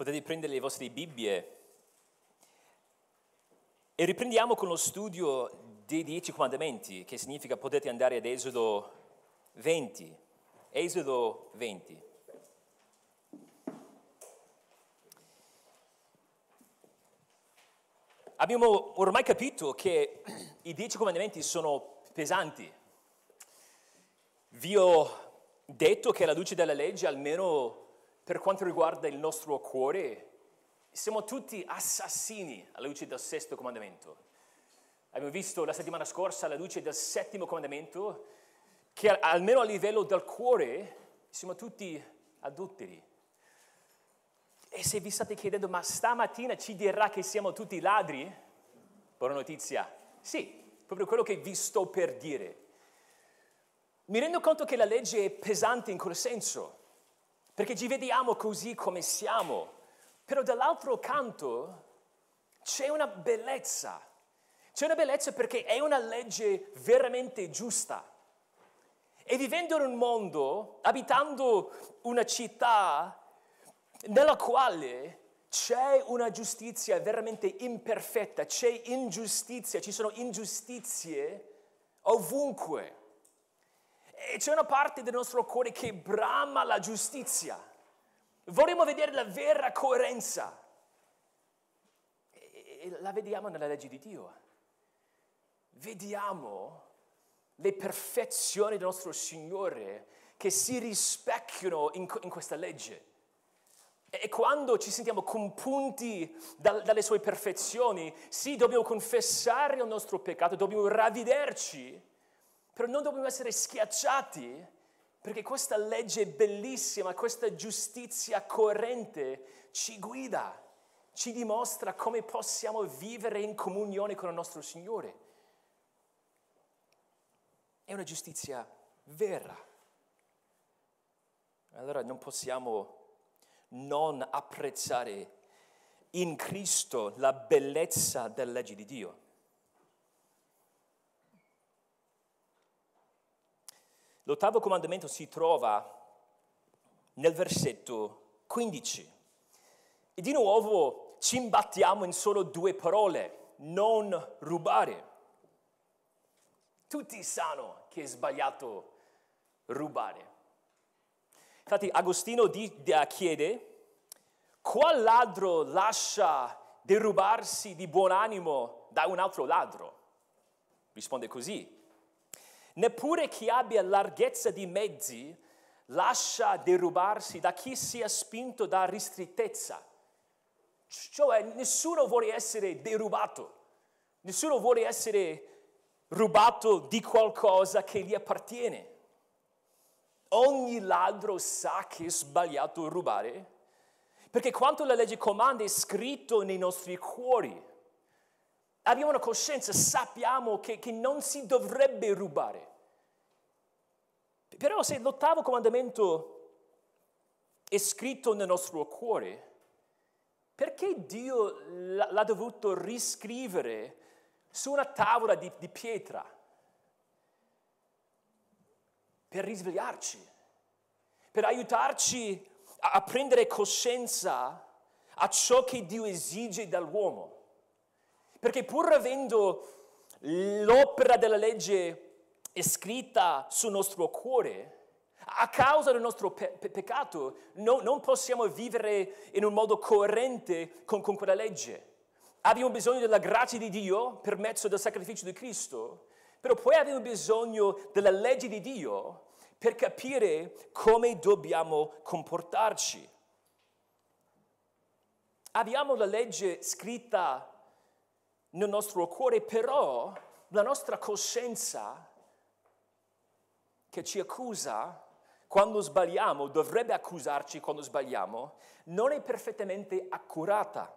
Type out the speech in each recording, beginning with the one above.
Potete prendere le vostre Bibbie e riprendiamo con lo studio dei Dieci Comandamenti, che significa potete andare ad Esodo 20. Esodo 20. Abbiamo ormai capito che i Dieci Comandamenti sono pesanti. Vi ho detto che alla luce della legge, almeno per quanto riguarda il nostro cuore, siamo tutti assassini alla luce del sesto comandamento. Abbiamo visto la settimana scorsa alla luce del settimo comandamento che almeno a livello del cuore siamo tutti adulteri. E se vi state chiedendo, ma stamattina ci dirà che siamo tutti ladri? Buona notizia. Sì, proprio quello che vi sto per dire. Mi rendo conto che la legge è pesante in quel senso perché ci vediamo così come siamo, però dall'altro canto c'è una bellezza, c'è una bellezza perché è una legge veramente giusta. E vivendo in un mondo, abitando una città nella quale c'è una giustizia veramente imperfetta, c'è ingiustizia, ci sono ingiustizie ovunque. E c'è una parte del nostro cuore che brama la giustizia. Vorremmo vedere la vera coerenza. E la vediamo nella legge di Dio. Vediamo le perfezioni del nostro Signore che si rispecchiano in, in questa legge. E quando ci sentiamo compunti da, dalle sue perfezioni, sì, dobbiamo confessare il nostro peccato, dobbiamo ravvederci però non dobbiamo essere schiacciati perché questa legge bellissima, questa giustizia coerente ci guida, ci dimostra come possiamo vivere in comunione con il nostro Signore. È una giustizia vera. Allora non possiamo non apprezzare in Cristo la bellezza della legge di Dio. L'ottavo comandamento si trova nel versetto 15 e di nuovo ci imbattiamo in solo due parole, non rubare. Tutti sanno che è sbagliato rubare. Infatti Agostino chiede, qual ladro lascia derubarsi di buon animo da un altro ladro? Risponde così, Neppure chi abbia larghezza di mezzi lascia derubarsi da chi sia spinto da ristrettezza. Cioè nessuno vuole essere derubato, nessuno vuole essere rubato di qualcosa che gli appartiene. Ogni ladro sa che è sbagliato rubare, perché quanto la legge comanda è scritto nei nostri cuori abbiamo una coscienza, sappiamo che, che non si dovrebbe rubare. Però se l'ottavo comandamento è scritto nel nostro cuore, perché Dio l'ha dovuto riscrivere su una tavola di, di pietra? Per risvegliarci, per aiutarci a, prendere coscienza a ciò che Dio esige dall'uomo. Perché pur avendo l'opera della legge scritta sul nostro cuore, a causa del nostro pe- pe- peccato, no, non possiamo vivere in un modo coerente con, con quella legge. Abbiamo bisogno della grazia di Dio per mezzo del sacrificio di Cristo, però poi abbiamo bisogno della legge di Dio per capire come dobbiamo comportarci. Abbiamo la legge scritta nel nostro cuore, però la nostra coscienza che ci accusa quando sbagliamo, dovrebbe accusarci quando sbagliamo, non è perfettamente accurata.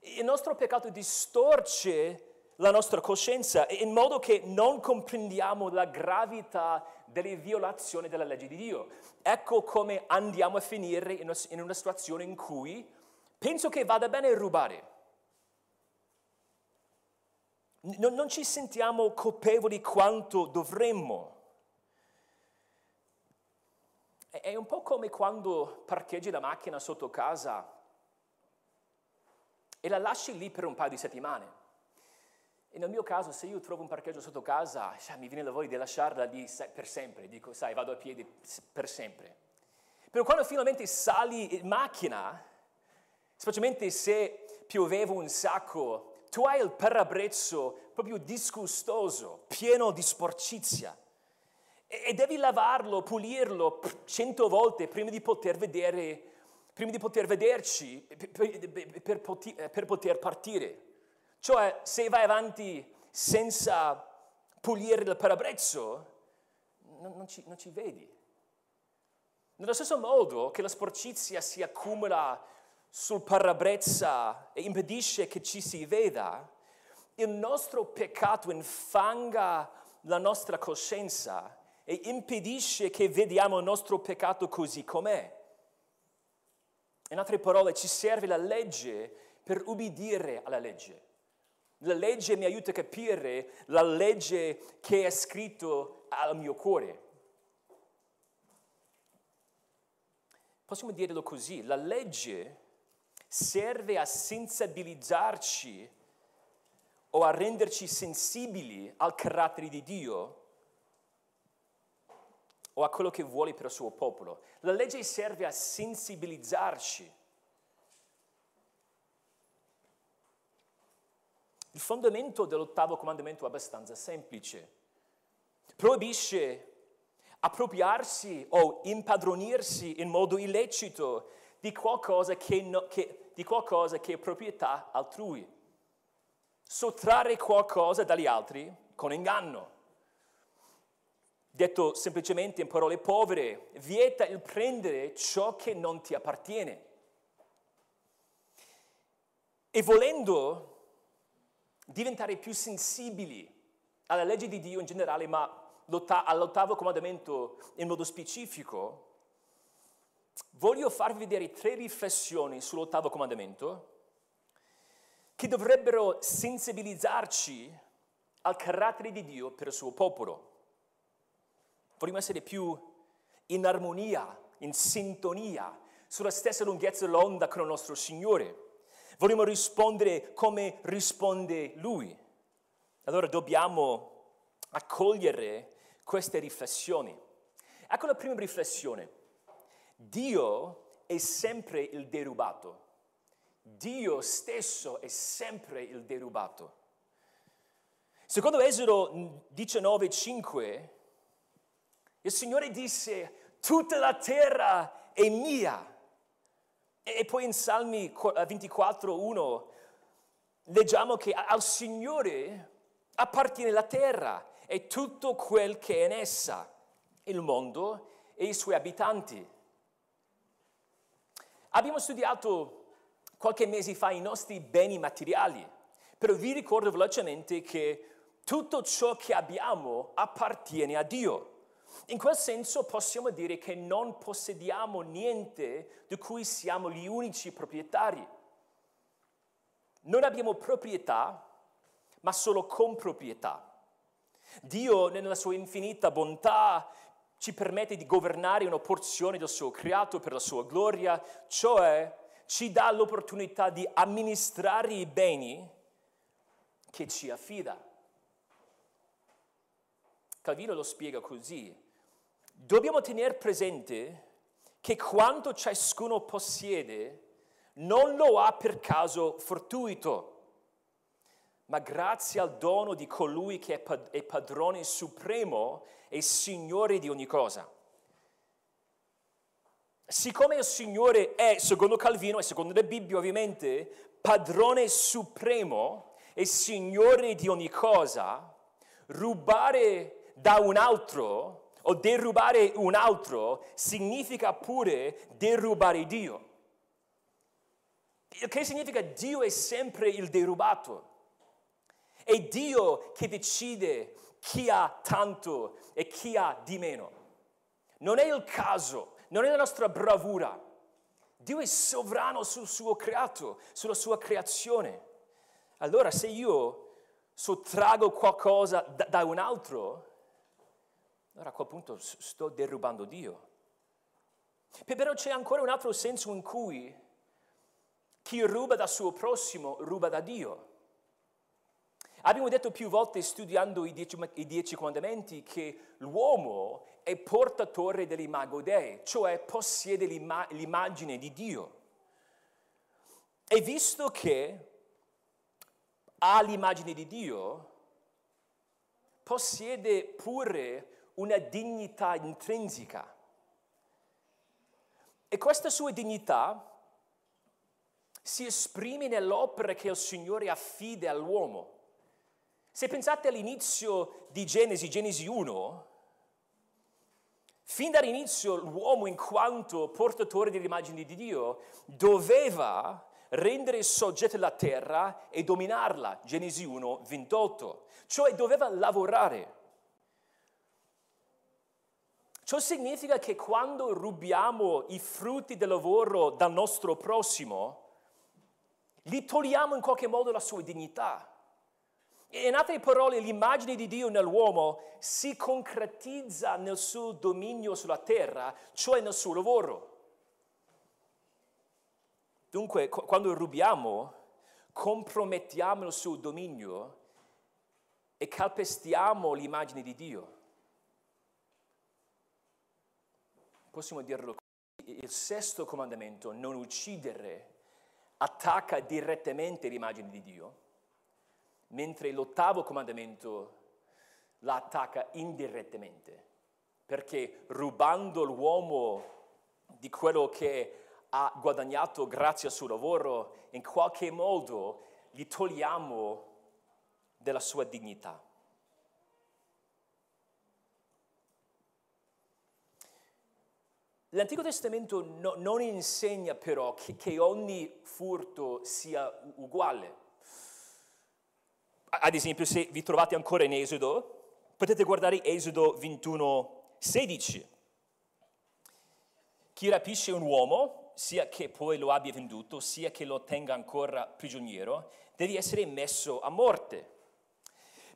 Il nostro peccato distorce la nostra coscienza in modo che non comprendiamo la gravità delle violazioni della legge di Dio. Ecco come andiamo a finire in una, situazione in cui penso che vada bene rubare, non, non ci sentiamo colpevoli quanto dovremmo. È un po' come quando parcheggi la macchina sotto casa e la lasci lì per un paio di settimane. E nel mio caso, se io trovo un parcheggio sotto casa, cioè, mi viene la voglia di lasciarla lì per sempre. Dico, sai, vado a piedi per sempre. Però quando finalmente sali in macchina, specialmente se pioveva un sacco, tu hai il parabrezzo proprio disgustoso, pieno di sporcizia. E devi lavarlo, pulirlo cento volte prima di poter vedere, prima di poter vederci, per, per, per poter partire. Cioè, se vai avanti senza pulire il parabrezzo, non, non, ci, non ci vedi. Nello stesso modo che la sporcizia si accumula sul parabrezza e impedisce che ci si veda, il nostro peccato infanga la nostra coscienza e impedisce che vediamo il nostro peccato così com'è. In altre parole, ci serve la legge per ubbidire alla legge. La legge mi aiuta a capire la legge che è scritto al mio cuore. Possiamo dirlo così, la legge serve a sensibilizzarci o a renderci sensibili al carattere di Dio o a quello che vuole per il suo popolo. La legge serve a sensibilizzarci. Il fondamento dell'ottavo comandamento è abbastanza semplice. Proibisce appropriarsi o impadronirsi in modo illecito di qualcosa che, no, che, di qualcosa che è proprietà altrui. Sottrarre qualcosa dagli altri con inganno. Detto semplicemente in parole povere, vieta il prendere ciò che non ti appartiene. E volendo diventare più sensibili alla legge di Dio in generale, ma all'ottavo comandamento in modo specifico, voglio farvi vedere tre riflessioni sull'ottavo comandamento che dovrebbero sensibilizzarci al carattere di Dio per il suo popolo. Vogliamo essere più in armonia, in sintonia, sulla stessa lunghezza dell'onda con il nostro Signore. Vogliamo rispondere come risponde Lui. Allora dobbiamo accogliere queste riflessioni. Ecco la prima riflessione. Dio è sempre il derubato. Dio stesso è sempre il derubato. Secondo Esodo 19:5, il Signore disse, tutta la terra è mia. E poi in Salmi 24:1 leggiamo che al Signore appartiene la terra e tutto quel che è in essa, il mondo e i suoi abitanti. Abbiamo studiato qualche mese fa i nostri beni materiali, però vi ricordo velocemente che tutto ciò che abbiamo appartiene a Dio. In quel senso possiamo dire che non possediamo niente di cui siamo gli unici proprietari. Non abbiamo proprietà, ma solo comproprietà. Dio, nella sua infinita bontà, ci permette di governare una porzione del suo creato per la sua gloria, cioè ci dà l'opportunità di amministrare i beni che ci affida. Calvino lo spiega così. Dobbiamo tenere presente che quanto ciascuno possiede non lo ha per caso fortuito, ma grazie al dono di colui che è padrone supremo e signore di ogni cosa. Siccome il Signore è, secondo Calvino e secondo la Bibbia ovviamente, padrone supremo e signore di ogni cosa, rubare da un altro o derubare un altro significa pure derubare Dio. Il che significa Dio è sempre il derubato. È Dio che decide chi ha tanto e chi ha di meno. Non è il caso, non è la nostra bravura. Dio è sovrano sul suo creato, sulla sua creazione. Allora se io sottrago qualcosa da, da un altro, allora a quel punto sto derubando Dio. Però c'è ancora un altro senso in cui chi ruba dal suo prossimo ruba da Dio. Abbiamo detto più volte studiando i dieci, i dieci comandamenti che l'uomo è portatore dell'imago Dei, cioè possiede l'ima, l'immagine di Dio. E visto che ha l'immagine di Dio, possiede pure una dignità intrinseca. E questa sua dignità si esprime nell'opera che il Signore affida all'uomo. Se pensate all'inizio di Genesi, Genesi 1, fin dall'inizio l'uomo in quanto portatore dell'immagine di Dio doveva rendere soggetta la terra e dominarla, Genesi 1, 28, cioè doveva lavorare. Ciò significa che quando rubiamo i frutti del lavoro dal nostro prossimo, gli togliamo in qualche modo la sua dignità. In altre parole, l'immagine di Dio nell'uomo si concretizza nel suo dominio sulla terra, cioè nel suo lavoro. Dunque, quando rubiamo, compromettiamo il suo dominio e calpestiamo l'immagine di Dio. Possiamo dirlo così. Il sesto comandamento, non uccidere, attacca direttamente l'immagine di Dio mentre l'ottavo comandamento la attacca indirettamente, perché rubando l'uomo di quello che ha guadagnato grazie al suo lavoro, in qualche modo gli togliamo della sua dignità. L'Antico Testamento no, non insegna però che, che ogni furto sia uguale. Ad esempio, se vi trovate ancora in Esodo, potete guardare Esodo 21, 16. Chi rapisce un uomo, sia che poi lo abbia venduto, sia che lo tenga ancora prigioniero, deve essere messo a morte.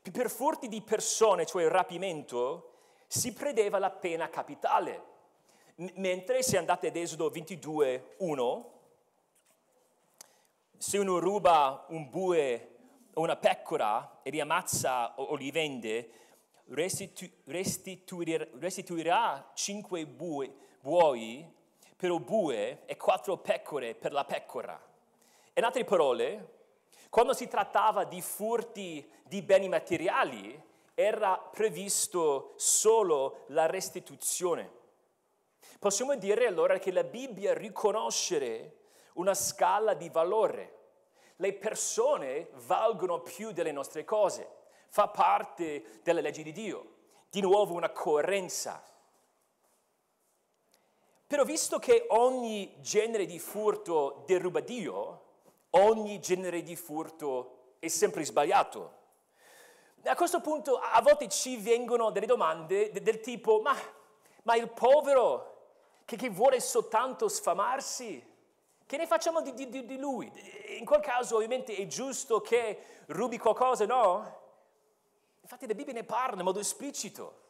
Per furti di persone, cioè rapimento, si predeva la pena capitale. M- mentre se andate ad Esodo 22, 1, se uno ruba un bue una pecora e li ammazza o, li vende, restitu, restituirà, restituirà cinque bue, buoi per il bue e quattro pecore per la pecora. In altre parole, quando si trattava di furti di beni materiali, era previsto solo la restituzione. Possiamo dire allora che la Bibbia riconosce una scala di valore le persone valgono più delle nostre cose, fa parte della legge di Dio. Di nuovo una coerenza. Però visto che ogni genere di furto deruba Dio, ogni genere di furto è sempre sbagliato. A questo punto a volte ci vengono delle domande del tipo, ma, ma il povero che, che vuole soltanto sfamarsi, che ne facciamo di, di, di, lui? In quel caso ovviamente è giusto che rubi qualcosa, no? Infatti la Bibbia ne parla in modo esplicito.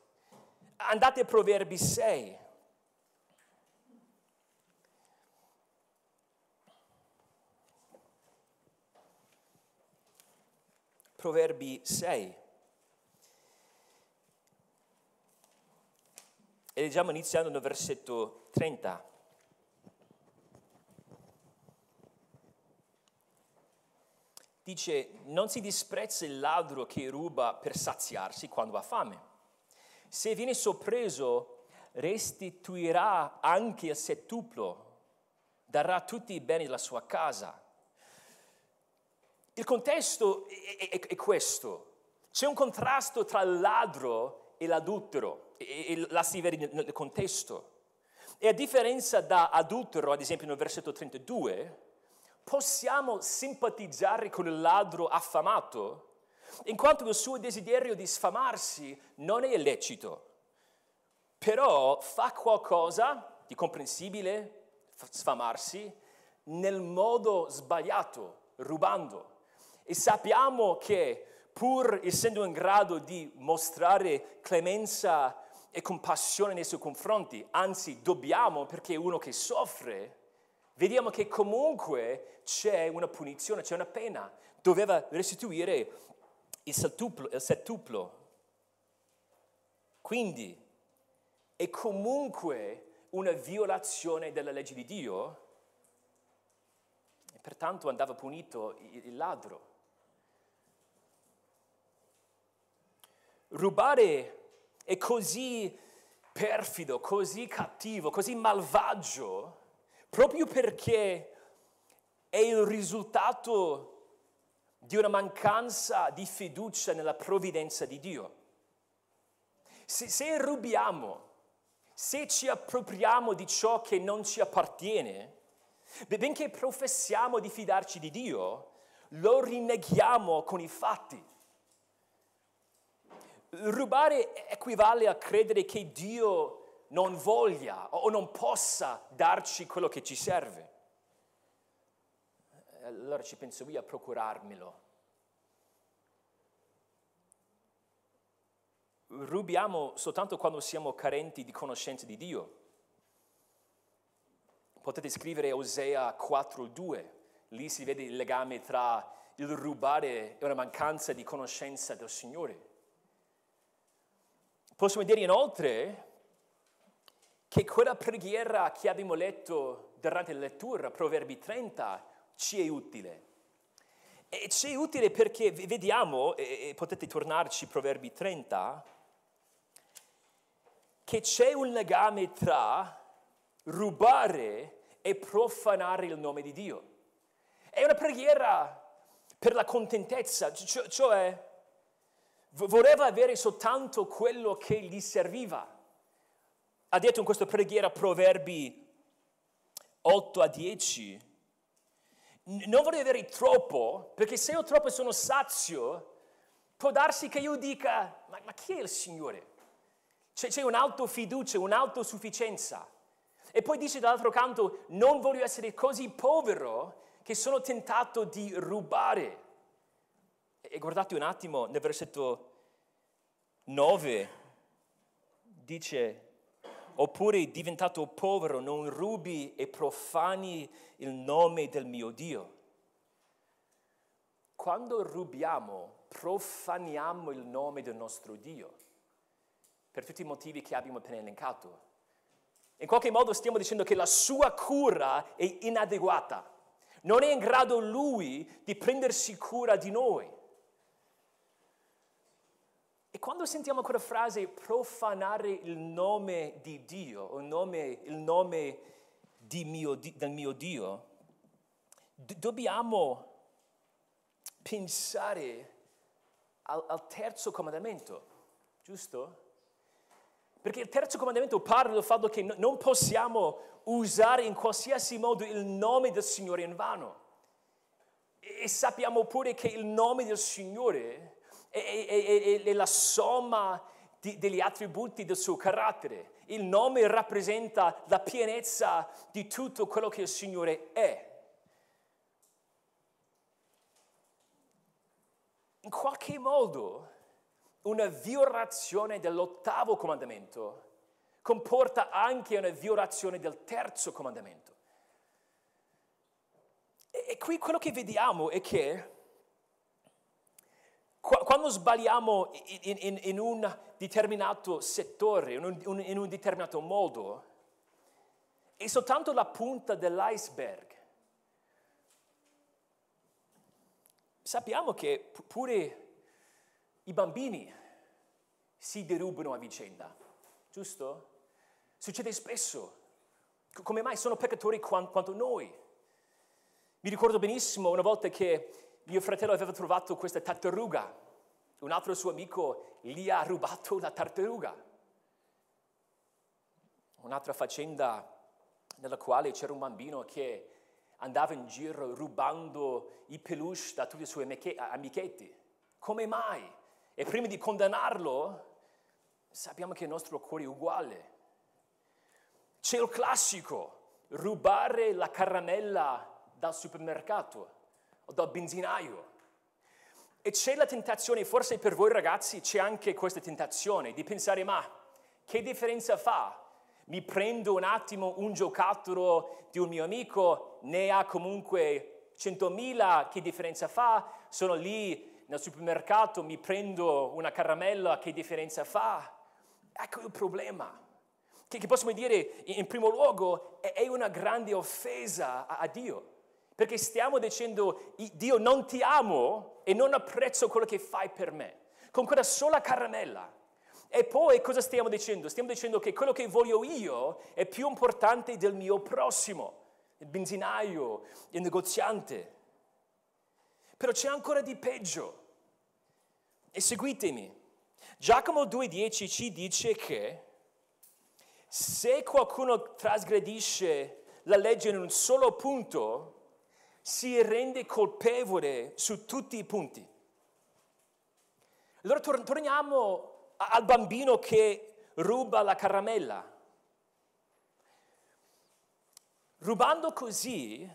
Andate a Proverbi 6. Proverbi 6. E leggiamo iniziando nel versetto 30. Dice non si disprezza il ladro che ruba per saziarsi quando ha fame. Se viene sorpreso, restituirà anche il settuplo, darà tutti i beni della sua casa. Il contesto è, è, è questo. C'è un contrasto tra il ladro e l'adultero, e, e la si vede nel contesto. E a differenza da adultero, ad esempio nel versetto 32, possiamo simpatizzare con il ladro affamato, in quanto il suo desiderio di sfamarsi non è illecito, però fa qualcosa di comprensibile, sfamarsi, nel modo sbagliato, rubando. E sappiamo che pur essendo in grado di mostrare clemenza e compassione nei suoi confronti, anzi dobbiamo perché è uno che soffre, vediamo che comunque c'è una punizione, c'è una pena, doveva restituire il settuplo. Il settuplo. Quindi è comunque una violazione della legge di Dio e pertanto andava punito il ladro. Rubare è così perfido, così cattivo, così malvagio, proprio perché è il risultato di una mancanza di fiducia nella provvidenza di Dio. Se, se, rubiamo, se ci appropriamo di ciò che non ci appartiene, benché professiamo di fidarci di Dio, lo rinneghiamo con i fatti. Rubare equivale a credere che Dio non voglia o non possa darci quello che ci serve. Allora ci penso io a procurarmelo. Rubiamo soltanto quando siamo carenti di conoscenza di Dio. Potete scrivere Osea 4.2, lì si vede il legame tra il rubare e una mancanza di conoscenza del Signore. Possiamo dire inoltre che quella preghiera che abbiamo letto durante la lettura, Proverbi 30, ci è utile. E ci è utile perché vediamo, e potete tornarci Proverbi 30, che c'è un legame tra rubare e profanare il nome di Dio. È una preghiera per la contentezza, cioè voleva avere soltanto quello che gli serviva. Ha detto in questa preghiera Proverbi 8 a 10, non vorrei avere troppo, perché se ho troppo sono sazio, può darsi che io dica, ma, ma chi è il Signore? C'è, c'è un'autofiducia, un'autosufficienza. E poi dice dall'altro canto, non voglio essere così povero che sono tentato di rubare. E guardate un attimo nel versetto 9, dice, oppure diventato povero non rubi e profani il nome del mio Dio. Quando rubiamo, profaniamo il nome del nostro Dio, per tutti i motivi che abbiamo appena elencato. In qualche modo stiamo dicendo che la sua cura è inadeguata. Non è in grado lui di prendersi cura di noi. Quando sentiamo quella frase profanare il nome di Dio, il nome, il nome mio, del mio Dio, d- dobbiamo pensare al, al terzo comandamento, giusto? Perché il terzo comandamento parla del fatto che non possiamo usare in qualsiasi modo il nome del Signore in vano. E sappiamo pure che il nome del Signore è, è, è la somma di, degli attributi del suo carattere. Il nome rappresenta la pienezza di tutto quello che il Signore è. In qualche modo, una violazione dell'ottavo comandamento comporta anche una violazione del terzo comandamento. E qui quello che vediamo è che quando sbagliamo in, in, in, un determinato settore, in un, in un determinato modo, è soltanto la punta dell'iceberg. Sappiamo che pure i bambini si derubano a vicenda, giusto? Succede spesso. Come mai sono peccatori quanto noi? Mi ricordo benissimo una volta che mio fratello aveva trovato questa tartaruga, un altro suo amico gli ha rubato la tartaruga. Un'altra faccenda nella quale c'era un bambino che andava in giro rubando i peluche da tutti i suoi amichetti. Come mai? E prima di condannarlo, sappiamo che il nostro cuore è uguale. C'è il classico, rubare la caramella dal supermercato o dal benzinaio. E c'è la tentazione, forse per voi ragazzi c'è anche questa tentazione di pensare, ma Che differenza fa? Mi prendo un attimo un giocattolo di un mio amico, ne ha comunque 100.000, che differenza fa? Sono lì nel supermercato, mi prendo una caramella, che differenza fa? Ecco il problema. Che, possiamo dire in primo luogo è, una grande offesa a Dio. Perché stiamo dicendo, Dio non ti amo e non apprezzo quello che fai per me. Con quella sola caramella. E poi cosa stiamo dicendo? Stiamo dicendo che quello che voglio io è più importante del mio prossimo, il benzinaio, il negoziante. Però c'è ancora di peggio. E seguitemi. Giacomo 2.10 ci dice che se qualcuno trasgredisce la legge in un solo punto, si rende colpevole su tutti i punti. Allora torniamo al bambino che ruba la caramella. Rubando così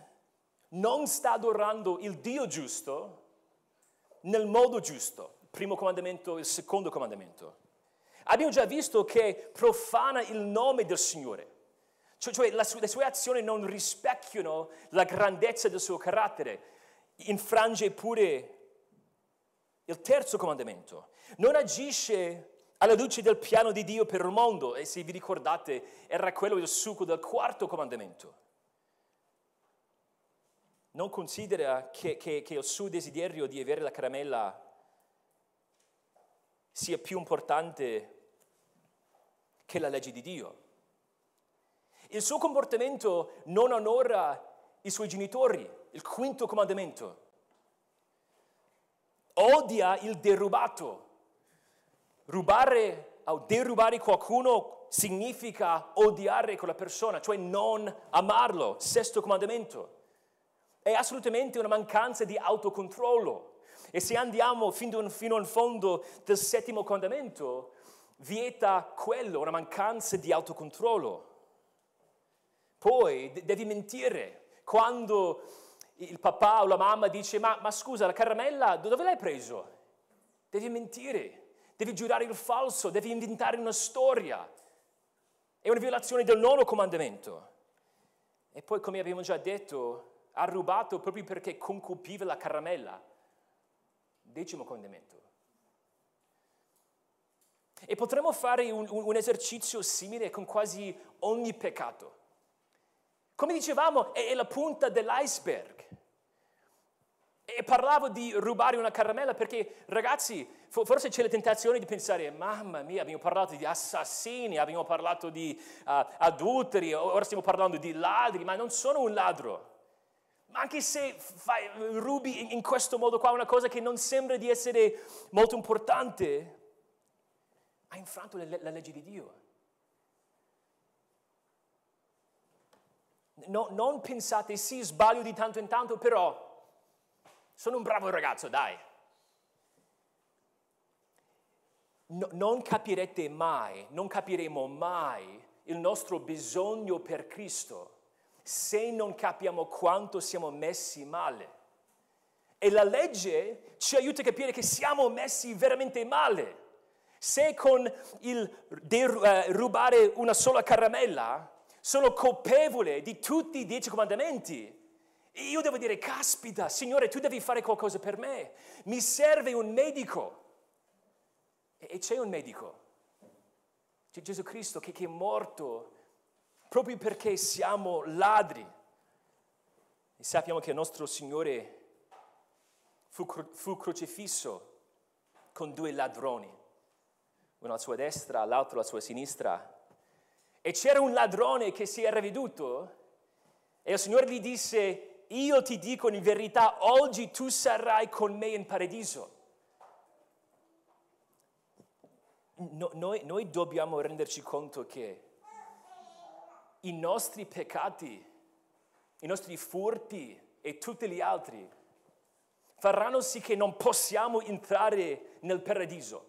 non sta adorando il Dio giusto nel modo giusto. Primo comandamento, il secondo comandamento. Abbiamo già visto che profana il nome del Signore. Cioè, cioè le sue azioni non rispecchiano la grandezza del suo carattere. Infrange pure il terzo comandamento. Non agisce alla luce del piano di Dio per il mondo. E se vi ricordate, era quello il succo del quarto comandamento. Non considera che, che, che il suo desiderio di avere la caramella sia più importante che la legge di Dio. Il suo comportamento non onora i suoi genitori, il quinto comandamento. Odia il derubato. Rubare o derubare qualcuno significa odiare quella persona, cioè non amarlo, sesto comandamento. È assolutamente una mancanza di autocontrollo. E se andiamo fino in, fondo del settimo comandamento, vieta quello, una mancanza di autocontrollo. Poi devi mentire. Quando il papà o la mamma dice ma, ma scusa, la caramella dove l'hai preso? Devi mentire, devi giurare il falso, devi inventare una storia. È una violazione del nono comandamento. E poi, come abbiamo già detto, ha rubato proprio perché concupiva la caramella. Decimo comandamento. E potremmo fare un, un, esercizio simile con quasi ogni peccato. Come dicevamo, è, la punta dell'iceberg. E parlavo di rubare una caramella perché, ragazzi, forse c'è la tentazione di pensare, mamma mia, abbiamo parlato di assassini, abbiamo parlato di uh, adulteri, ora stiamo parlando di ladri, ma non sono un ladro. Ma anche se fai, rubi in questo modo qua una cosa che non sembra di essere molto importante, hai infranto la legge di Dio. No, non pensate, sì, sbaglio di tanto in tanto, però sono un bravo ragazzo, dai. No, non capirete mai, non capiremo mai il nostro bisogno per Cristo se non capiamo quanto siamo messi male. E la legge ci aiuta a capire che siamo messi veramente male. Se con il uh, rubare una sola caramella sono colpevole di tutti i dieci comandamenti. Io devo dire, caspita, Signore, tu devi fare qualcosa per me. Mi serve un medico. E c'è un medico. C'è Gesù Cristo che, che è morto proprio perché siamo ladri. E sappiamo che il nostro Signore fu, fu crocifisso con due ladroni, uno alla sua destra, l'altro alla sua sinistra e c'era un ladrone che si era veduto e il Signore gli disse, io ti dico in verità, oggi tu sarai con me in paradiso. No, noi, noi dobbiamo renderci conto che i nostri peccati, i nostri furti e tutti gli altri faranno sì che non possiamo entrare nel paradiso.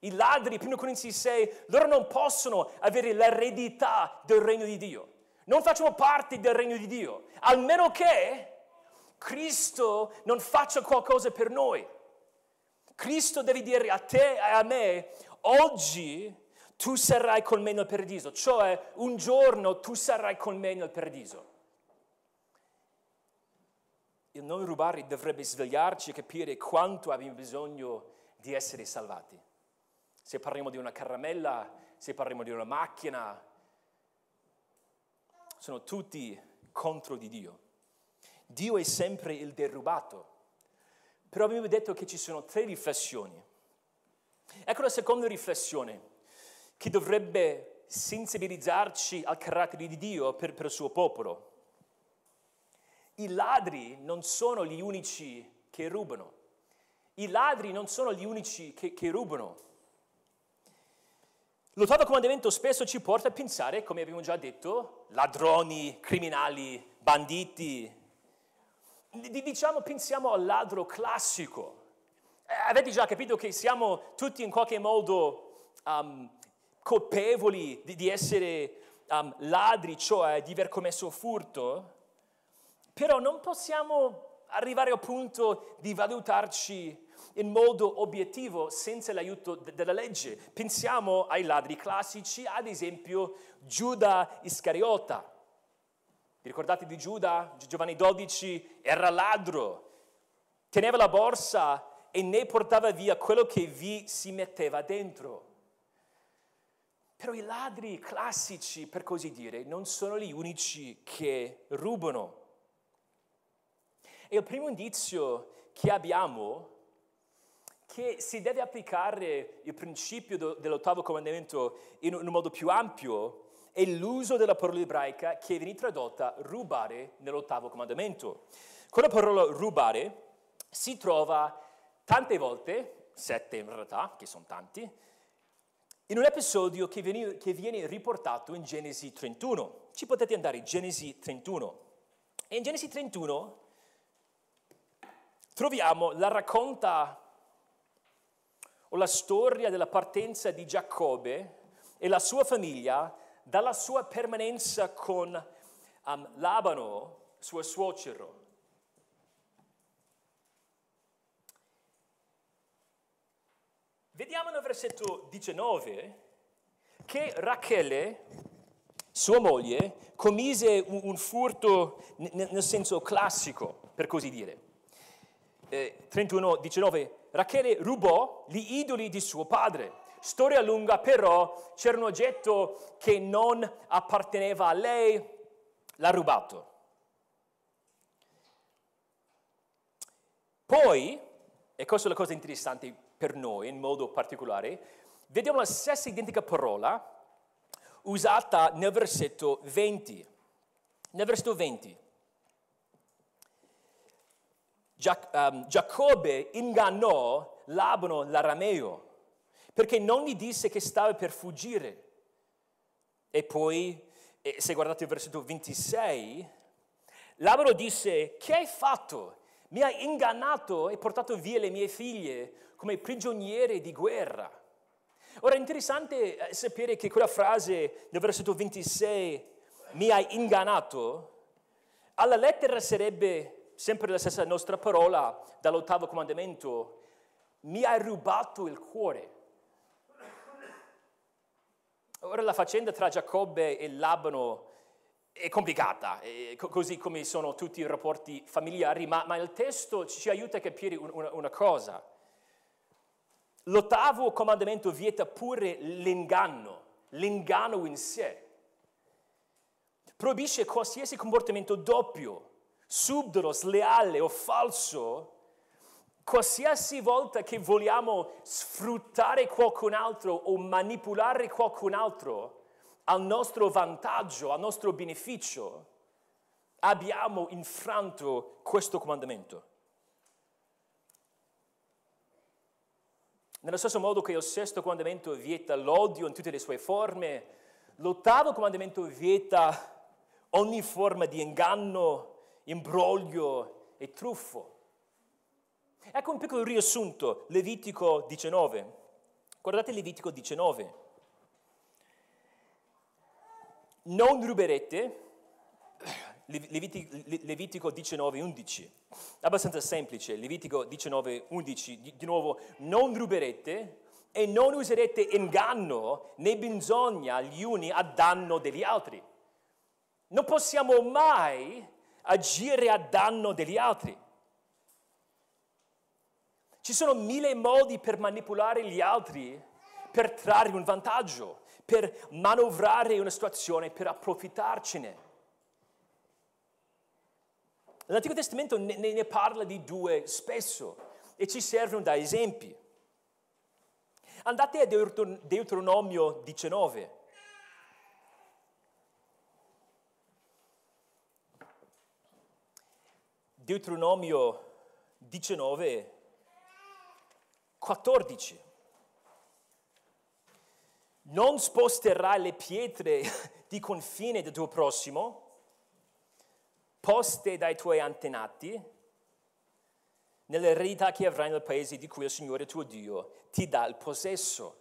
I ladri, 1 Corinzi 6, loro non possono avere l'eredità del regno di Dio. Non facciamo parte del regno di Dio, almeno che Cristo non faccia qualcosa per noi. Cristo deve dire a te e a me, oggi tu sarai con me nel paradiso, cioè un giorno tu sarai con me nel paradiso. Il non rubare dovrebbe svegliarci e capire quanto abbiamo bisogno di essere salvati. Se parliamo di una caramella, se parliamo di una macchina, sono tutti contro di Dio. Dio è sempre il derubato. Però abbiamo detto che ci sono tre riflessioni. Ecco la seconda riflessione che dovrebbe sensibilizzarci al carattere di Dio per, per il suo popolo. I ladri non sono gli unici che rubano. I ladri non sono gli unici che, che rubano. L'ottavo comandamento spesso ci porta a pensare, come abbiamo già detto, ladroni, criminali, banditi. Diciamo, pensiamo al ladro classico. Eh, avete già capito che siamo tutti in qualche modo um, colpevoli di, di essere um, ladri, cioè di aver commesso furto? Però non possiamo arrivare al punto di valutarci in modo obiettivo senza l'aiuto de- della legge. Pensiamo ai ladri classici, ad esempio Giuda Iscariota. Vi ricordate di Giuda? Giovanni 12 era ladro, teneva la borsa e ne portava via quello che vi si metteva dentro. Però i ladri classici, per così dire, non sono gli unici che rubano. E il primo indizio che abbiamo che si deve applicare il principio dell'ottavo comandamento in un modo più ampio è l'uso della parola ebraica che viene tradotta rubare nell'ottavo comandamento. Quella parola rubare si trova tante volte, sette in realtà, che sono tanti, in un episodio che viene, che viene riportato in Genesi 31. Ci potete andare, Genesi 31. E in Genesi 31 troviamo la racconta o la storia della partenza di Giacobbe e la sua famiglia dalla sua permanenza con um, Labano, suo suocero. Vediamo nel versetto 19 che Rachele, sua moglie, commise un, un furto nel, nel senso classico, per così dire. Eh, 31, 19, Rachele rubò gli idoli di suo padre. Storia lunga, però c'era un oggetto che non apparteneva a lei, l'ha rubato. Poi, e questa è la cosa interessante per noi in modo particolare, vediamo la stessa identica parola usata nel versetto 20. Nel versetto 20. Giac- um, Giacobbe ingannò Labano l'arameo perché non gli disse che stava per fuggire. E poi, se guardate il versetto 26, Labano disse, che hai fatto? Mi hai ingannato e portato via le mie figlie come prigioniere di guerra. Ora è interessante eh, sapere che quella frase del versetto 26, mi hai ingannato, alla lettera sarebbe sempre la stessa nostra parola dall'ottavo comandamento, mi hai rubato il cuore. Ora la faccenda tra Giacobbe e Labano è complicata, è così come sono tutti i rapporti familiari, ma, ma il testo ci aiuta a capire una, una cosa. L'ottavo comandamento vieta pure l'inganno, l'inganno in sé. Proibisce qualsiasi comportamento doppio, subdolo, sleale o falso, qualsiasi volta che vogliamo sfruttare qualcun altro o manipolare qualcun altro al nostro vantaggio, al nostro beneficio, abbiamo infranto questo comandamento. Nello stesso modo che il sesto comandamento vieta l'odio in tutte le sue forme, l'ottavo comandamento vieta ogni forma di inganno, imbroglio e truffo. Ecco un piccolo riassunto, Levitico 19. Guardate Levitico 19. Non ruberete, Levitico 19, 11. Abbastanza semplice, Levitico 19, 11. Di, nuovo, non ruberete, e non userete inganno né bisogna gli uni a danno degli altri. Non possiamo mai agire a danno degli altri. Ci sono mille modi per manipolare gli altri, per trarre un vantaggio, per manovrare una situazione, per approfittarcene. L'Antico Testamento ne, ne parla di due spesso e ci servono da esempi. Andate a Deuteronomio 19. Deuteronomio 19, 14. Non sposterai le pietre di confine del tuo prossimo, poste dai tuoi antenati, nell'eredità che avrai nel paese di cui il Signore tuo Dio ti dà il possesso.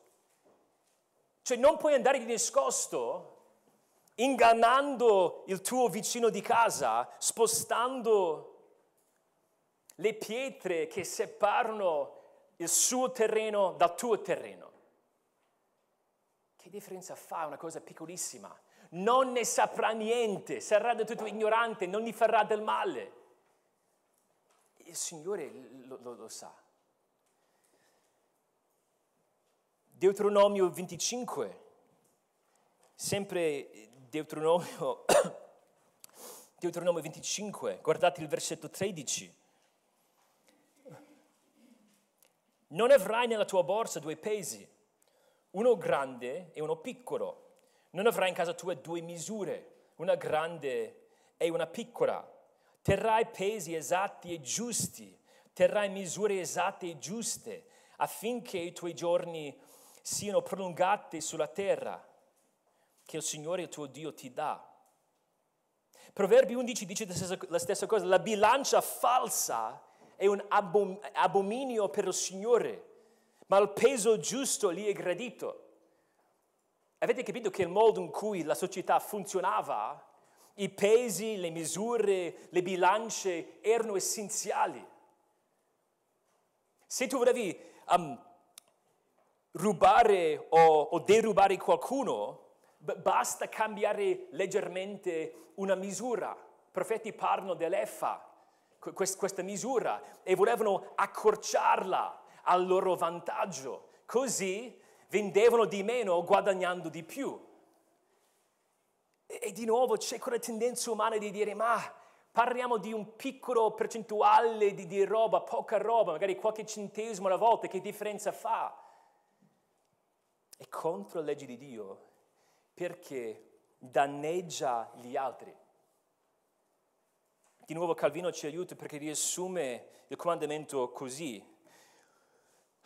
Cioè non puoi andare di nascosto ingannando il tuo vicino di casa, spostando le pietre che separano il suo terreno dal tuo terreno. Che differenza fa una cosa piccolissima? Non ne saprà niente, sarà del tutto ignorante, non gli farà del male. Il Signore lo, lo, lo sa. Deuteronomio 25, sempre Deuteronomio, Deuteronomio 25, guardate il versetto 13. Non avrai nella tua borsa due pesi, uno grande e uno piccolo. Non avrai in casa tua due misure, una grande e una piccola. Terrai pesi esatti e giusti, terrai misure esatte e giuste, affinché i tuoi giorni siano prolungati sulla terra che il Signore il tuo Dio ti dà. Proverbi 11 dice la stessa cosa, la bilancia falsa è un abom- abominio per il Signore, ma il peso giusto gli è gradito. Avete capito che il modo in cui la società funzionava, i pesi, le misure, le bilance erano essenziali. Se tu volevi um, rubare o, o derubare qualcuno, basta cambiare leggermente una misura. I profeti parlano dell'EFA, questa misura e volevano accorciarla al loro vantaggio. Così vendevano di meno guadagnando di più. E, di nuovo c'è quella tendenza umana di dire ma parliamo di un piccolo percentuale di, di roba, poca roba, magari qualche centesimo alla volta, che differenza fa? È contro la legge di Dio perché danneggia gli altri. Di nuovo Calvino ci aiuta perché riassume il comandamento così.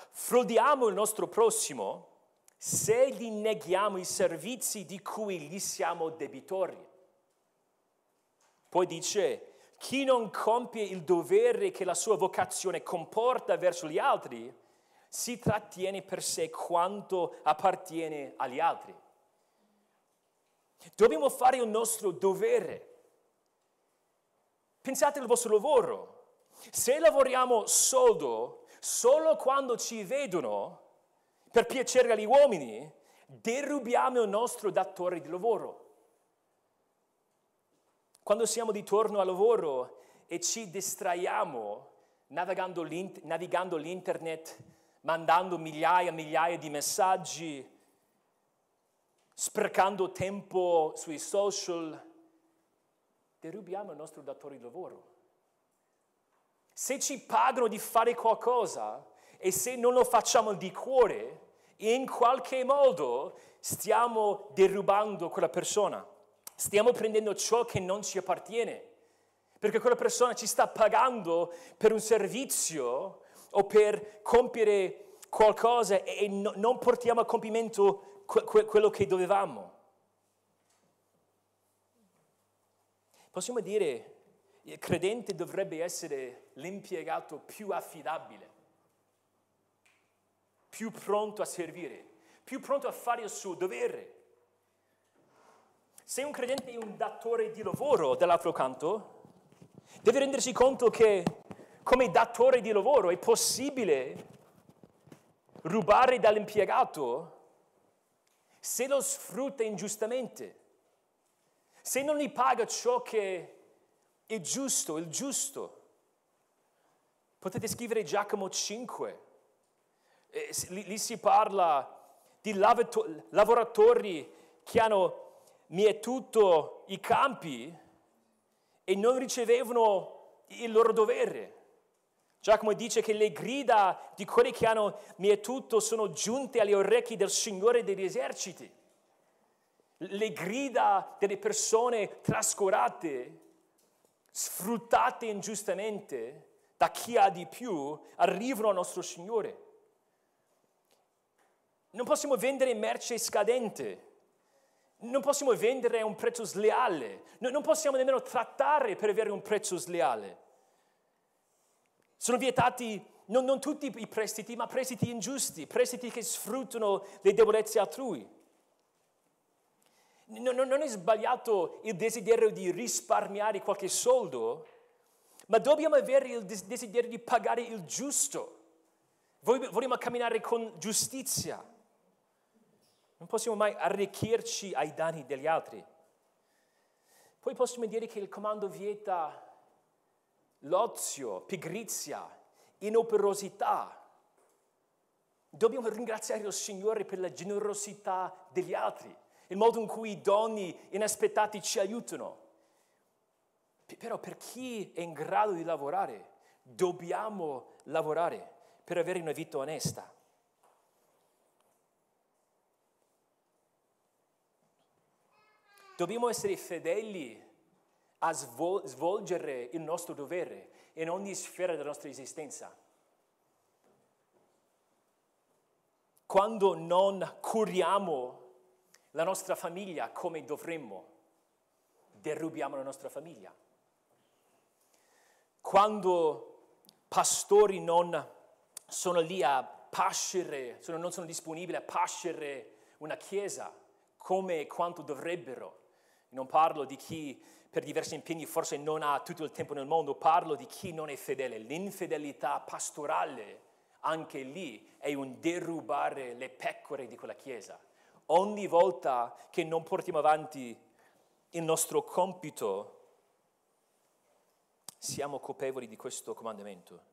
Frodiamo il nostro prossimo se gli neghiamo i servizi di cui gli siamo debitori. Poi dice, chi non compie il dovere che la sua vocazione comporta verso gli altri, si trattiene per sé quanto appartiene agli altri. Dobbiamo fare il nostro dovere Pensate al vostro lavoro. Se lavoriamo soldo solo quando ci vedono per piacere agli uomini, derubiamo il nostro datore di lavoro. Quando siamo di torno al lavoro e ci distraiamo navigando, l'int- navigando l'internet, mandando migliaia e migliaia di messaggi, sprecando tempo sui social, derubiamo il nostro datore di lavoro. Se ci pagano di fare qualcosa e se non lo facciamo di cuore, in qualche modo stiamo derubando quella persona. Stiamo prendendo ciò che non ci appartiene. Perché quella persona ci sta pagando per un servizio o per compiere qualcosa e non portiamo a compimento quello che dovevamo. Possiamo dire il credente dovrebbe essere l'impiegato più affidabile, più pronto a servire, più pronto a fare il suo dovere. Se un credente è un datore di lavoro dall'altro canto, deve rendersi conto che come datore di lavoro è possibile rubare dall'impiegato se lo sfrutta ingiustamente, se non gli paga ciò che è giusto, il giusto. Potete scrivere Giacomo 5, eh, lì, si parla di lavoratori che hanno mietuto i campi e non ricevevano il loro dovere. Giacomo dice che le grida di quelli che hanno mietuto sono giunte agli orecchi del Signore degli eserciti. Le grida delle persone trascurate, sfruttate ingiustamente da chi ha di più, arrivano al nostro Signore. Non possiamo vendere merce scadente, non possiamo vendere a un prezzo sleale, non possiamo nemmeno trattare per avere un prezzo sleale. Sono vietati non, non tutti i prestiti, ma prestiti ingiusti, prestiti che sfruttano le debolezze altrui. Non, non è sbagliato il desiderio di risparmiare qualche soldo, ma dobbiamo avere il desiderio di pagare il giusto. Vogliamo camminare con giustizia. Non possiamo mai arricchirci ai danni degli altri. Poi possiamo dire che il comando vieta l'ozio, pigrizia, inoperosità. Dobbiamo ringraziare il Signore per la generosità degli altri, il modo in cui i doni inaspettati ci aiutano. Però per chi è in grado di lavorare, dobbiamo lavorare per avere una vita onesta. Dobbiamo essere fedeli a svolgere il nostro dovere in ogni sfera della nostra esistenza. Quando non curiamo la nostra famiglia come dovremmo, derubiamo la nostra famiglia. Quando pastori non sono lì a pascere, non sono disponibili a pascere una chiesa come e quanto dovrebbero. Non parlo di chi per diversi impegni forse non ha tutto il tempo nel mondo, parlo di chi non è fedele. L'infedelità pastorale, anche lì, è un derubare le pecore di quella chiesa. Ogni volta che non portiamo avanti il nostro compito, siamo colpevoli di questo comandamento.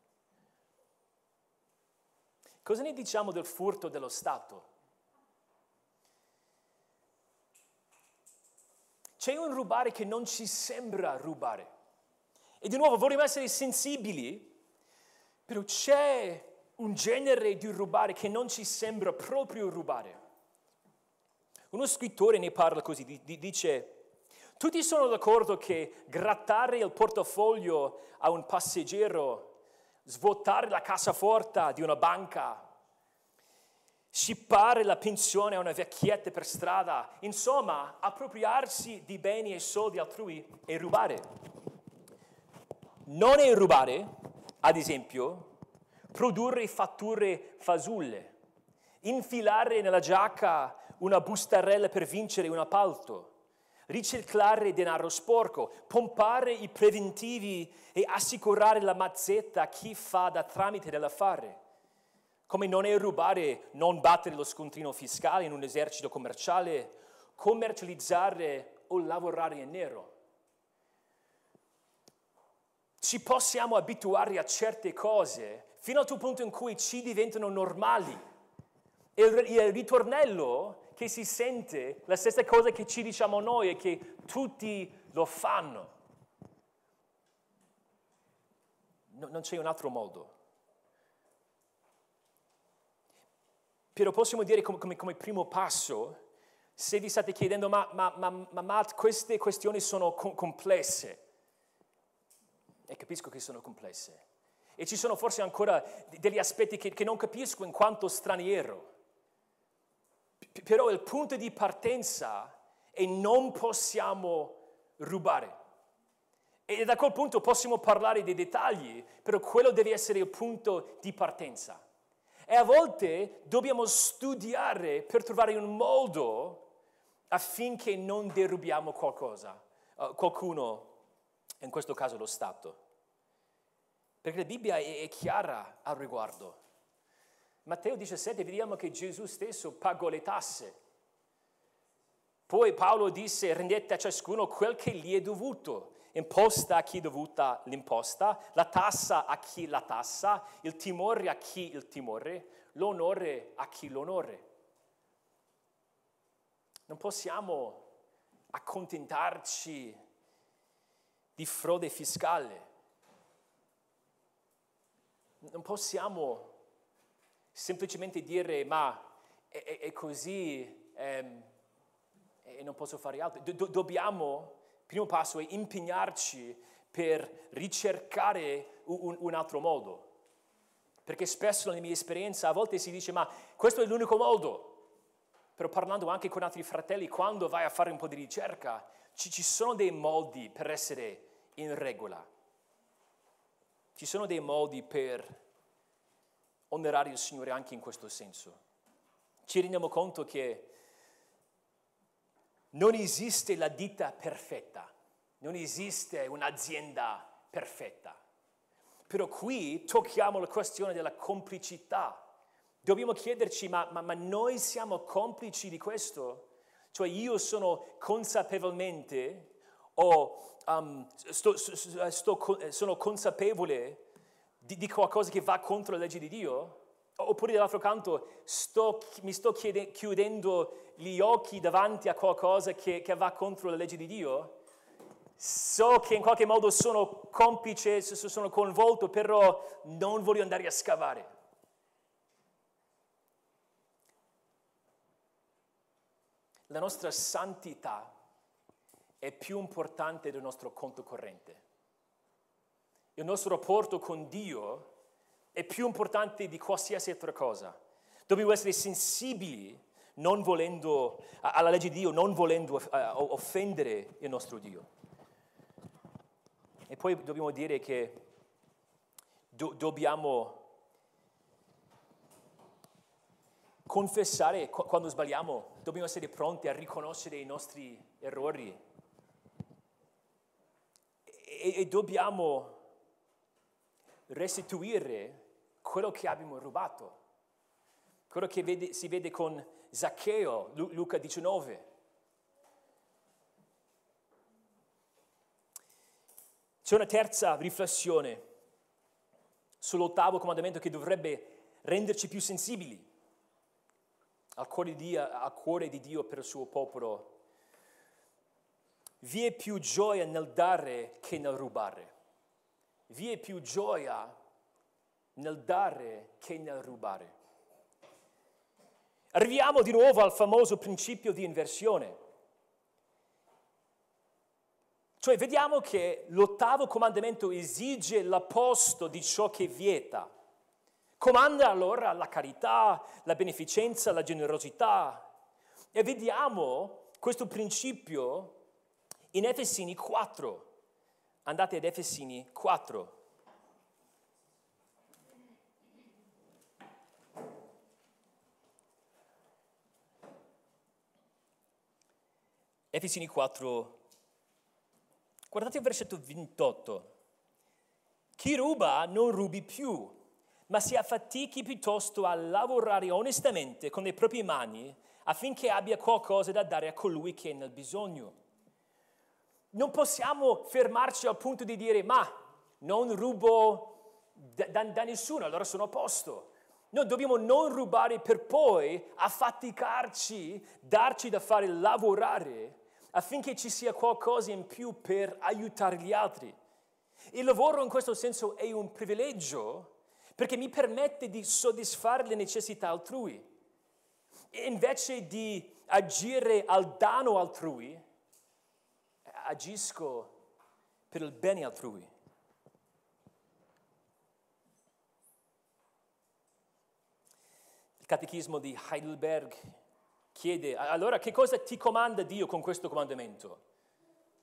Cosa ne diciamo del furto dello Stato? c'è un rubare che non ci sembra rubare. E di nuovo vorremmo essere sensibili, però c'è un genere di rubare che non ci sembra proprio rubare. Uno scrittore ne parla così, dice, tutti sono d'accordo che grattare il portafoglio a un passeggero, svuotare la cassaforte di una banca, scippare la pensione a una vecchietta per strada, insomma, appropriarsi di beni e soldi altrui è rubare. Non è rubare, ad esempio, produrre fatture fasulle, infilare nella giacca una bustarella per vincere un appalto, riciclare denaro sporco, pompare i preventivi e assicurare la mazzetta a chi fa da tramite dell'affare come non è rubare non battere lo scontrino fiscale in un esercito commerciale, commercializzare o lavorare in nero. Ci possiamo abituare a certe cose fino al punto in cui ci diventano normali. E il ritornello che si sente la stessa cosa che ci diciamo noi e che tutti lo fanno. No, non c'è un altro modo. Però possiamo dire come, come, come primo passo, se vi state chiedendo, ma, ma, ma, ma queste questioni sono com- complesse, e capisco che sono complesse, e ci sono forse ancora degli aspetti che, che non capisco in quanto straniero, però il punto di partenza è non possiamo rubare. E da quel punto possiamo parlare dei dettagli, però quello deve essere il punto di partenza. E a volte dobbiamo studiare per trovare un modo affinché non derubiamo qualcosa, uh, qualcuno, in questo caso lo Stato. Perché la Bibbia è chiara al riguardo. Matteo 17 vediamo che Gesù stesso pagò le tasse. Poi Paolo disse rendete a ciascuno quel che gli è dovuto, imposta a chi è dovuta l'imposta, la tassa a chi la tassa, il timore a chi il timore, l'onore a chi l'onore. Non possiamo accontentarci di frode fiscale. Non possiamo semplicemente dire ma è, è, è così ehm, e non posso fare altro. Do, dobbiamo, primo passo è impegnarci per ricercare un, un altro modo. Perché spesso nella mia esperienza a volte si dice ma questo è l'unico modo. Però parlando anche con altri fratelli, quando vai a fare un po' di ricerca, ci, ci sono dei modi per essere in regola. Ci sono dei modi per onorare il Signore anche in questo senso. Ci rendiamo conto che non esiste la ditta perfetta, non esiste un'azienda perfetta. Però qui tocchiamo la questione della complicità. Dobbiamo chiederci, ma, ma, ma noi siamo complici di questo? Cioè io sono consapevolmente o um, sto, sto, sto, sono consapevole di, di, qualcosa che va contro la legge di Dio? Oppure dall'altro canto mi sto chiede, chiudendo gli occhi davanti a qualcosa che, che va contro la legge di Dio? So che in qualche modo sono complice, sono coinvolto, però non voglio andare a scavare. La nostra santità è più importante del nostro conto corrente. Il nostro rapporto con Dio è più importante di qualsiasi altra cosa. Dobbiamo essere sensibili non volendo, alla legge di Dio, non volendo uh, offendere il nostro Dio. E poi dobbiamo dire che do, dobbiamo confessare quando sbagliamo, dobbiamo essere pronti a riconoscere i nostri errori e, e dobbiamo restituire quello che abbiamo rubato, quello che vede, si vede con Zaccheo, Luca 19. C'è una terza riflessione sull'ottavo comandamento che dovrebbe renderci più sensibili al cuore, di Dio, al cuore di Dio per il suo popolo. Vi è più gioia nel dare che nel rubare vi è più gioia nel dare che nel rubare. Arriviamo di nuovo al famoso principio di inversione. Cioè vediamo che l'ottavo comandamento esige l'opposto di ciò che vieta. Comanda allora la carità, la beneficenza, la generosità. E vediamo questo principio in Efesini 4. Andate ad Efesini 4. Efesini 4, guardate il versetto 28. Chi ruba non rubi più, ma si affatichi piuttosto a lavorare onestamente con le proprie mani affinché abbia qualcosa da dare a colui che è nel bisogno. Non possiamo fermarci al punto di dire ma non rubo da, da, da nessuno, allora sono a posto. Noi dobbiamo non rubare per poi affaticarci, darci da fare lavorare affinché ci sia qualcosa in più per aiutare gli altri. Il lavoro in questo senso è un privilegio perché mi permette di soddisfare le necessità altrui. E invece di agire al danno altrui, agisco per il bene altrui. Il catechismo di Heidelberg chiede, allora che cosa ti comanda Dio con questo comandamento?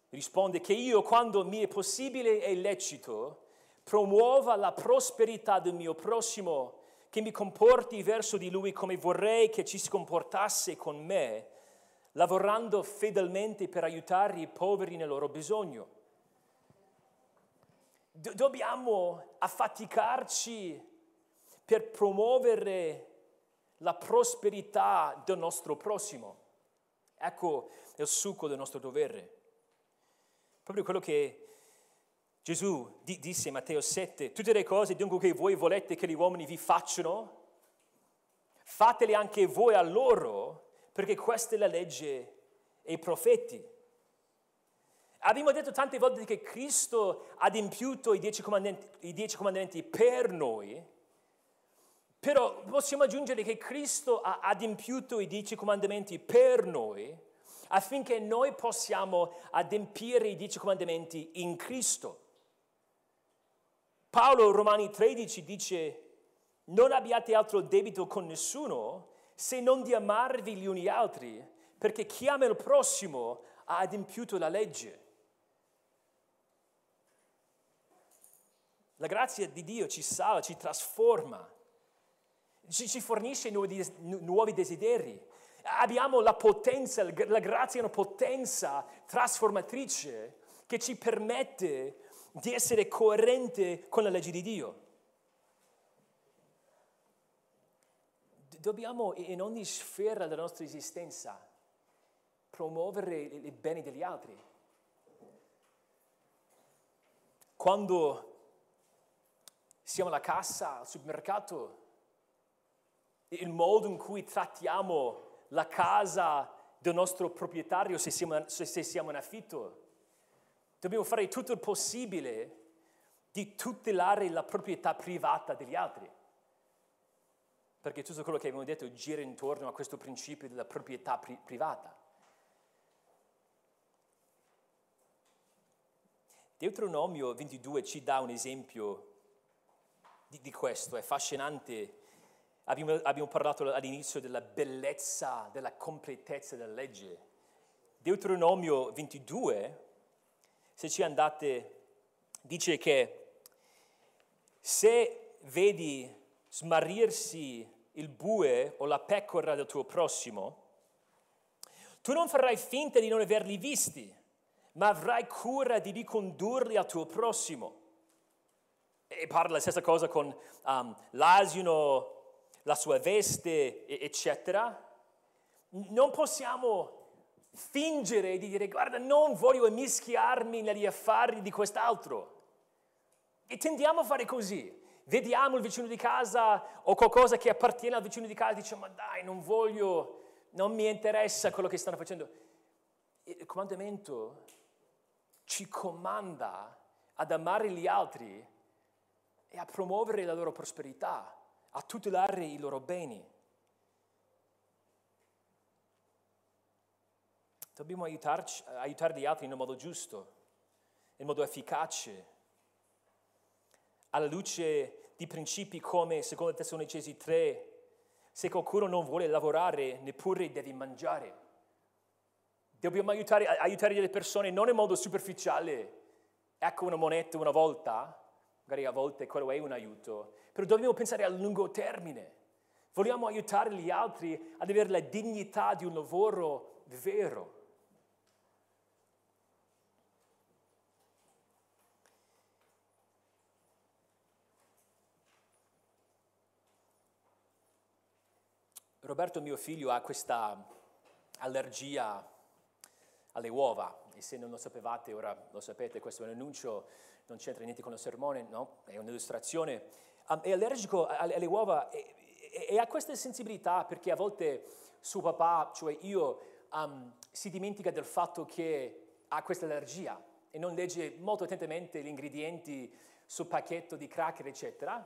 Risponde che io, quando mi è possibile e lecito, promuova la prosperità del mio prossimo, che mi comporti verso di lui come vorrei che ci si comportasse con me lavorando fedelmente per aiutare i poveri nel loro bisogno. Do- dobbiamo affaticarci per promuovere la prosperità del nostro prossimo. Ecco il succo del nostro dovere. Proprio quello che Gesù disse in Matteo 7, tutte le cose dunque che voi volete che gli uomini vi facciano, fatele anche voi a loro, perché questa è la legge e i profeti. Abbiamo detto tante volte che Cristo ha adempiuto i dieci comandamenti, i dieci comandamenti per noi, però possiamo aggiungere che Cristo ha adempiuto i dieci comandamenti per noi affinché noi possiamo adempiere i dieci comandamenti in Cristo. Paolo, Romani 13, dice, non abbiate altro debito con nessuno se non di amarvi gli uni altri, perché chi ama il prossimo ha adempiuto la legge. La grazia di Dio ci salva, ci trasforma, ci, ci fornisce nuovi, nuovi desideri. Abbiamo la potenza, la grazia è una potenza trasformatrice che ci permette di essere coerente con la legge di Dio. Dobbiamo in ogni sfera della nostra esistenza promuovere i beni degli altri. Quando siamo alla cassa, al supermercato, il modo in cui trattiamo la casa del nostro proprietario se siamo, se siamo in affitto. Dobbiamo fare tutto il possibile di tutelare la proprietà privata degli altri. Perché tutto quello che abbiamo detto gira intorno a questo principio della proprietà pri- privata. Deuteronomio 22 ci dà un esempio di, di questo, è affascinante. Abbiamo, abbiamo parlato all'inizio della bellezza, della completezza della legge. Deuteronomio 22, se ci andate, dice che se vedi smarrirsi il bue o la pecora del tuo prossimo, tu non farai finta di non averli visti, ma avrai cura di ricondurli al tuo prossimo e parla la stessa cosa con um, l'asino, la sua veste, eccetera. Non possiamo fingere di dire guarda non voglio mischiarmi negli affari di quest'altro. E tendiamo a fare così. Vediamo il vicino di casa o qualcosa che appartiene al vicino di casa e diciamo ma dai non voglio, non mi interessa quello che stanno facendo. Il comandamento ci comanda ad amare gli altri e a promuovere la loro prosperità, a tutelare i loro beni. Dobbiamo aiutare gli altri in modo giusto, in modo efficace, alla luce di principi come, secondo Tessalonicesi 3, se qualcuno non vuole lavorare, neppure deve mangiare. Dobbiamo aiutare, aiutare le persone non in modo superficiale, ecco una moneta una volta, magari a volte quello è un aiuto, però dobbiamo pensare a lungo termine. Vogliamo aiutare gli altri ad avere la dignità di un lavoro vero. Roberto, mio figlio, ha questa allergia alle uova e se non lo sapevate, ora lo sapete, questo è un annuncio non c'entra niente con il sermone, no? È un'illustrazione. È allergico alle uova e, e, e, ha questa sensibilità perché a volte suo papà, cioè io, um, si dimentica del fatto che ha questa allergia e non legge molto attentamente gli ingredienti sul pacchetto di cracker, eccetera,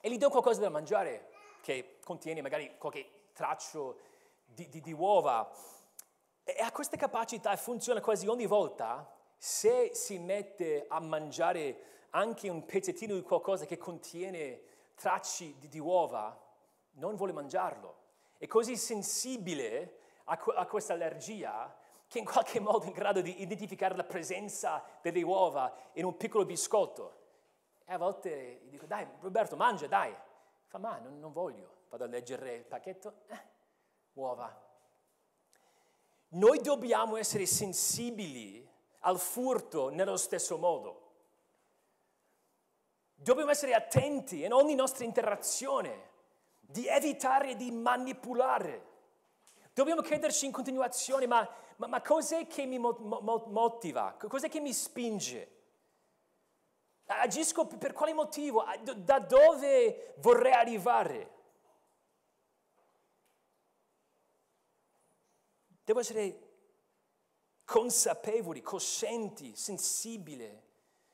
e gli do qualcosa da mangiare che contiene magari qualche traccio di, di, di uova. E ha questa capacità e funziona quasi ogni volta se si mette a mangiare anche un pezzettino di qualcosa che contiene tracce di, di uova, non vuole mangiarlo. È così sensibile a, a questa allergia che in qualche modo è in grado di identificare la presenza delle uova in un piccolo biscotto. E a volte gli dico, dai Roberto, mangia, dai. Fa, ma non, non voglio. Vado a leggere il pacchetto, eh, uova. Noi dobbiamo essere sensibili al furto nello stesso modo. Dobbiamo essere attenti in ogni nostra interazione di evitare di manipolare. Dobbiamo chiederci in continuazione, ma, ma, ma cos'è che mi mo- mo- motiva? Cos'è che mi spinge? Agisco per quale motivo? Da dove vorrei arrivare? Devo essere consapevoli, coscienti, sensibili.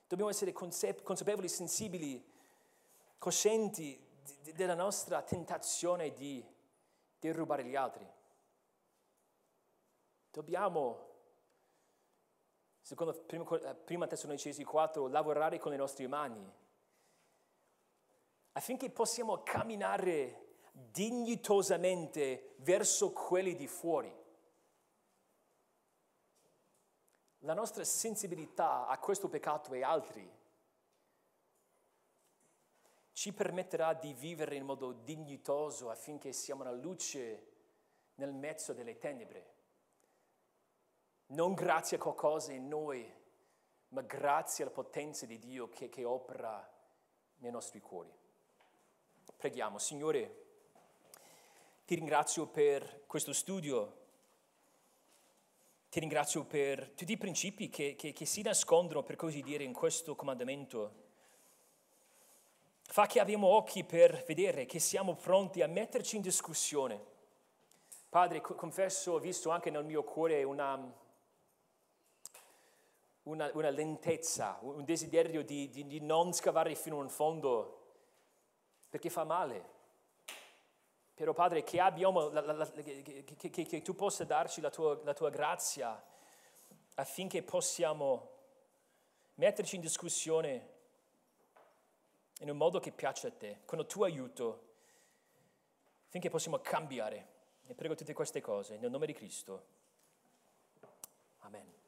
Dobbiamo essere consapevoli, sensibili, coscienti della nostra tentazione di derubare gli altri. Dobbiamo, secondo prima Tessalonicesi 4, lavorare con le nostre mani affinché possiamo camminare dignitosamente verso quelli di fuori. La nostra sensibilità a questo peccato e altri ci permetterà di vivere in modo dignitoso affinché siamo la luce nel mezzo delle tenebre. Non grazie a qualcosa in noi, ma grazie alla potenza di Dio che, che opera nei nostri cuori. Preghiamo, Signore, ti ringrazio per questo studio, ti ringrazio per tutti i principi che, che, che si nascondono, per così dire, in questo comandamento Fa che abbiamo occhi per vedere, che siamo pronti a metterci in discussione. Padre, confesso, ho visto anche nel mio cuore una, una, una lentezza, un desiderio di, di, di, non scavare fino in fondo, perché fa male. Però Padre, che, abbiamo, la, la, la, che, che, che, tu possa darci la tua, la tua grazia affinché possiamo metterci in discussione in un modo che piace a te, con il tuo aiuto, finché possiamo cambiare. E prego tutte queste cose nel nome di Cristo. Amen.